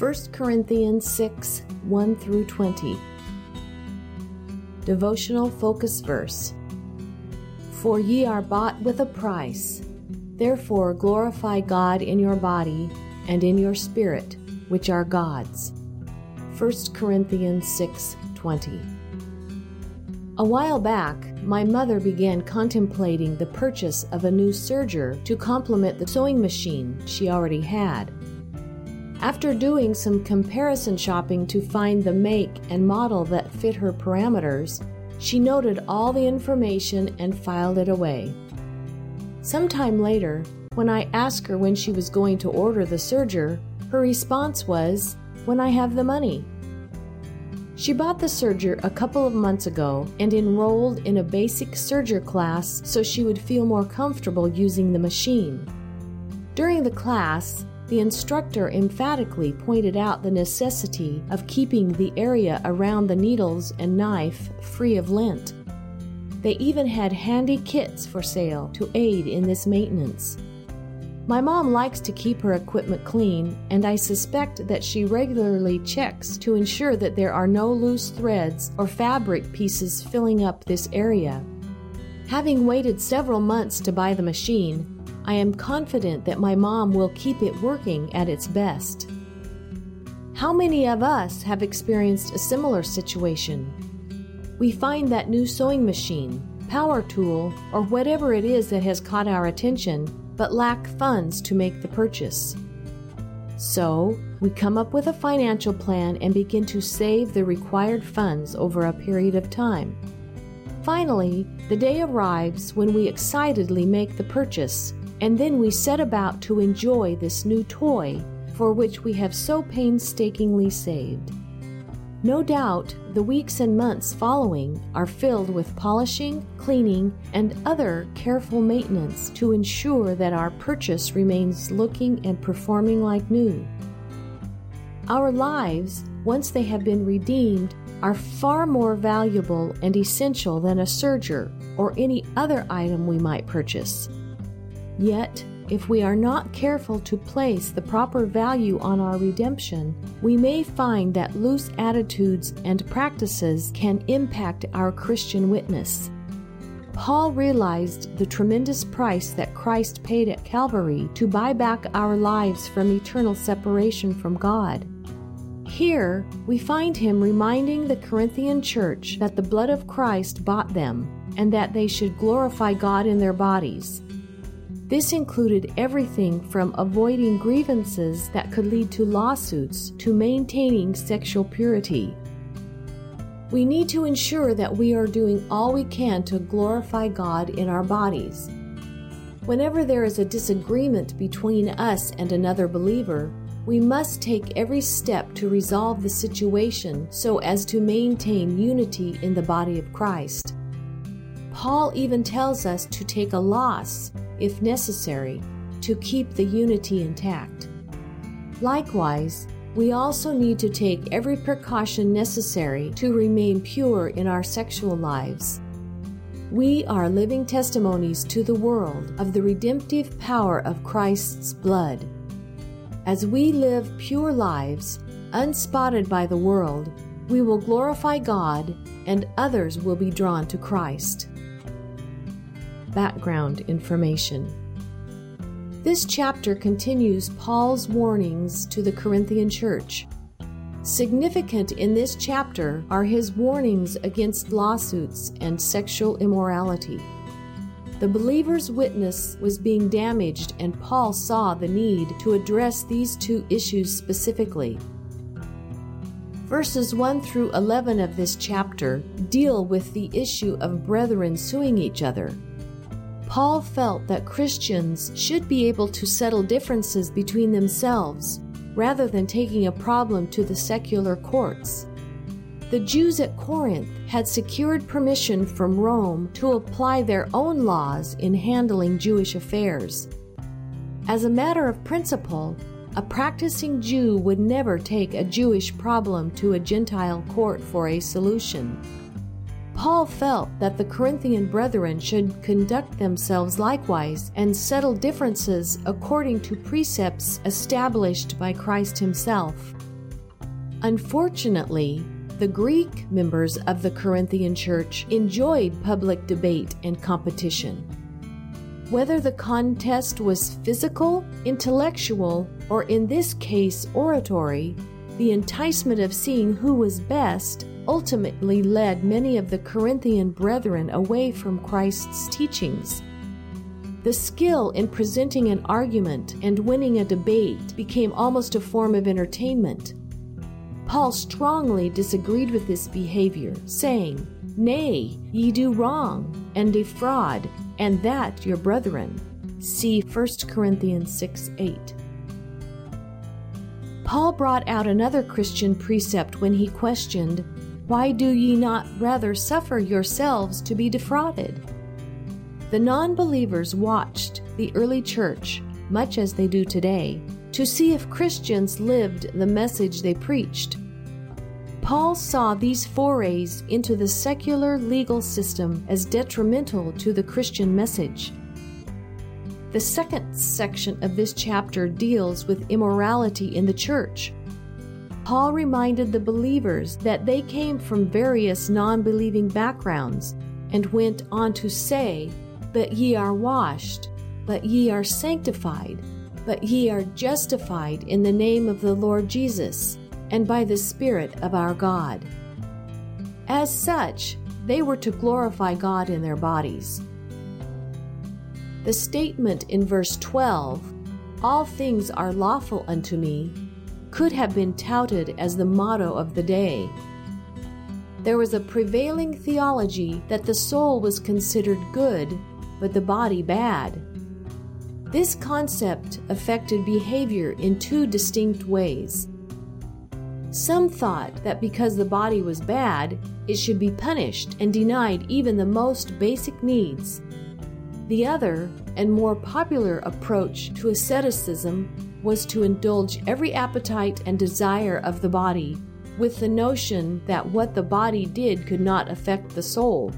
1 Corinthians 6 1 through 20. Devotional Focus Verse For ye are bought with a price. Therefore glorify God in your body and in your spirit, which are God's. 1 Corinthians 6 20. A while back, my mother began contemplating the purchase of a new serger to complement the sewing machine she already had. After doing some comparison shopping to find the make and model that fit her parameters, she noted all the information and filed it away. Sometime later, when I asked her when she was going to order the serger, her response was, When I have the money. She bought the serger a couple of months ago and enrolled in a basic serger class so she would feel more comfortable using the machine. During the class, the instructor emphatically pointed out the necessity of keeping the area around the needles and knife free of lint. They even had handy kits for sale to aid in this maintenance. My mom likes to keep her equipment clean, and I suspect that she regularly checks to ensure that there are no loose threads or fabric pieces filling up this area. Having waited several months to buy the machine, I am confident that my mom will keep it working at its best. How many of us have experienced a similar situation? We find that new sewing machine, power tool, or whatever it is that has caught our attention, but lack funds to make the purchase. So, we come up with a financial plan and begin to save the required funds over a period of time. Finally, the day arrives when we excitedly make the purchase and then we set about to enjoy this new toy for which we have so painstakingly saved. No doubt, the weeks and months following are filled with polishing, cleaning, and other careful maintenance to ensure that our purchase remains looking and performing like new. Our lives, once they have been redeemed, are far more valuable and essential than a serger or any other item we might purchase. Yet, if we are not careful to place the proper value on our redemption, we may find that loose attitudes and practices can impact our Christian witness. Paul realized the tremendous price that Christ paid at Calvary to buy back our lives from eternal separation from God. Here, we find him reminding the Corinthian church that the blood of Christ bought them and that they should glorify God in their bodies. This included everything from avoiding grievances that could lead to lawsuits to maintaining sexual purity. We need to ensure that we are doing all we can to glorify God in our bodies. Whenever there is a disagreement between us and another believer, we must take every step to resolve the situation so as to maintain unity in the body of Christ. Paul even tells us to take a loss if necessary, to keep the unity intact. Likewise, we also need to take every precaution necessary to remain pure in our sexual lives. We are living testimonies to the world of the redemptive power of Christ's blood. As we live pure lives, unspotted by the world, we will glorify God and others will be drawn to Christ background information. This chapter continues Paul's warnings to the Corinthian church. Significant in this chapter are his warnings against lawsuits and sexual immorality. The believer's witness was being damaged, and Paul saw the need to address these two issues specifically. Verses 1 through 11 of this chapter deal with the issue of brethren suing each other. Paul felt that Christians should be able to settle differences between themselves rather than taking a problem to the secular courts. The Jews at Corinth had secured permission from Rome to apply their own laws in handling Jewish affairs. As a matter of principle, a practicing Jew would never take a Jewish problem to a Gentile court for a solution. Paul felt that the Corinthian brethren should conduct themselves likewise and settle differences according to precepts established by Christ Himself. Unfortunately, the Greek members of the Corinthian church enjoyed public debate and competition. Whether the contest was physical, intellectual, or in this case oratory, the enticement of seeing who was best ultimately led many of the Corinthian brethren away from Christ's teachings. The skill in presenting an argument and winning a debate became almost a form of entertainment. Paul strongly disagreed with this behavior, saying, Nay, ye do wrong, and defraud, and that your brethren. See 1 Corinthians 6 8. Paul brought out another Christian precept when he questioned, Why do ye not rather suffer yourselves to be defrauded? The non believers watched the early church, much as they do today, to see if Christians lived the message they preached. Paul saw these forays into the secular legal system as detrimental to the Christian message. The second section of this chapter deals with immorality in the church. Paul reminded the believers that they came from various non believing backgrounds and went on to say, But ye are washed, but ye are sanctified, but ye are justified in the name of the Lord Jesus and by the Spirit of our God. As such, they were to glorify God in their bodies. The statement in verse 12, All things are lawful unto me, could have been touted as the motto of the day. There was a prevailing theology that the soul was considered good, but the body bad. This concept affected behavior in two distinct ways. Some thought that because the body was bad, it should be punished and denied even the most basic needs. The other and more popular approach to asceticism was to indulge every appetite and desire of the body, with the notion that what the body did could not affect the soul.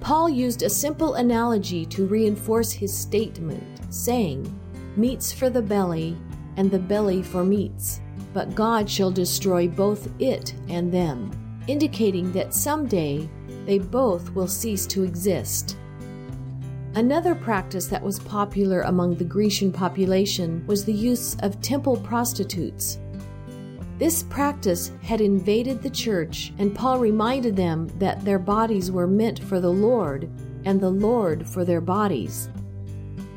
Paul used a simple analogy to reinforce his statement, saying, Meats for the belly, and the belly for meats, but God shall destroy both it and them, indicating that someday they both will cease to exist. Another practice that was popular among the Grecian population was the use of temple prostitutes. This practice had invaded the church, and Paul reminded them that their bodies were meant for the Lord, and the Lord for their bodies.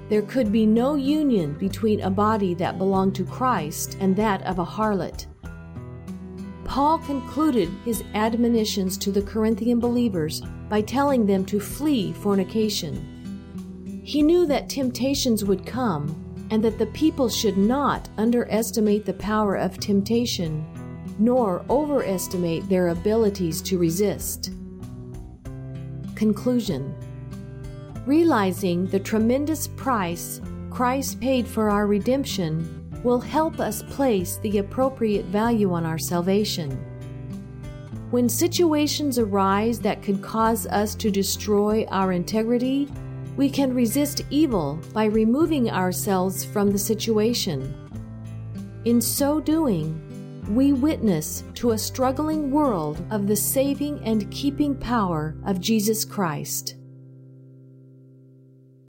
There could be no union between a body that belonged to Christ and that of a harlot. Paul concluded his admonitions to the Corinthian believers by telling them to flee fornication. He knew that temptations would come and that the people should not underestimate the power of temptation, nor overestimate their abilities to resist. Conclusion Realizing the tremendous price Christ paid for our redemption will help us place the appropriate value on our salvation. When situations arise that could cause us to destroy our integrity, we can resist evil by removing ourselves from the situation. In so doing, we witness to a struggling world of the saving and keeping power of Jesus Christ.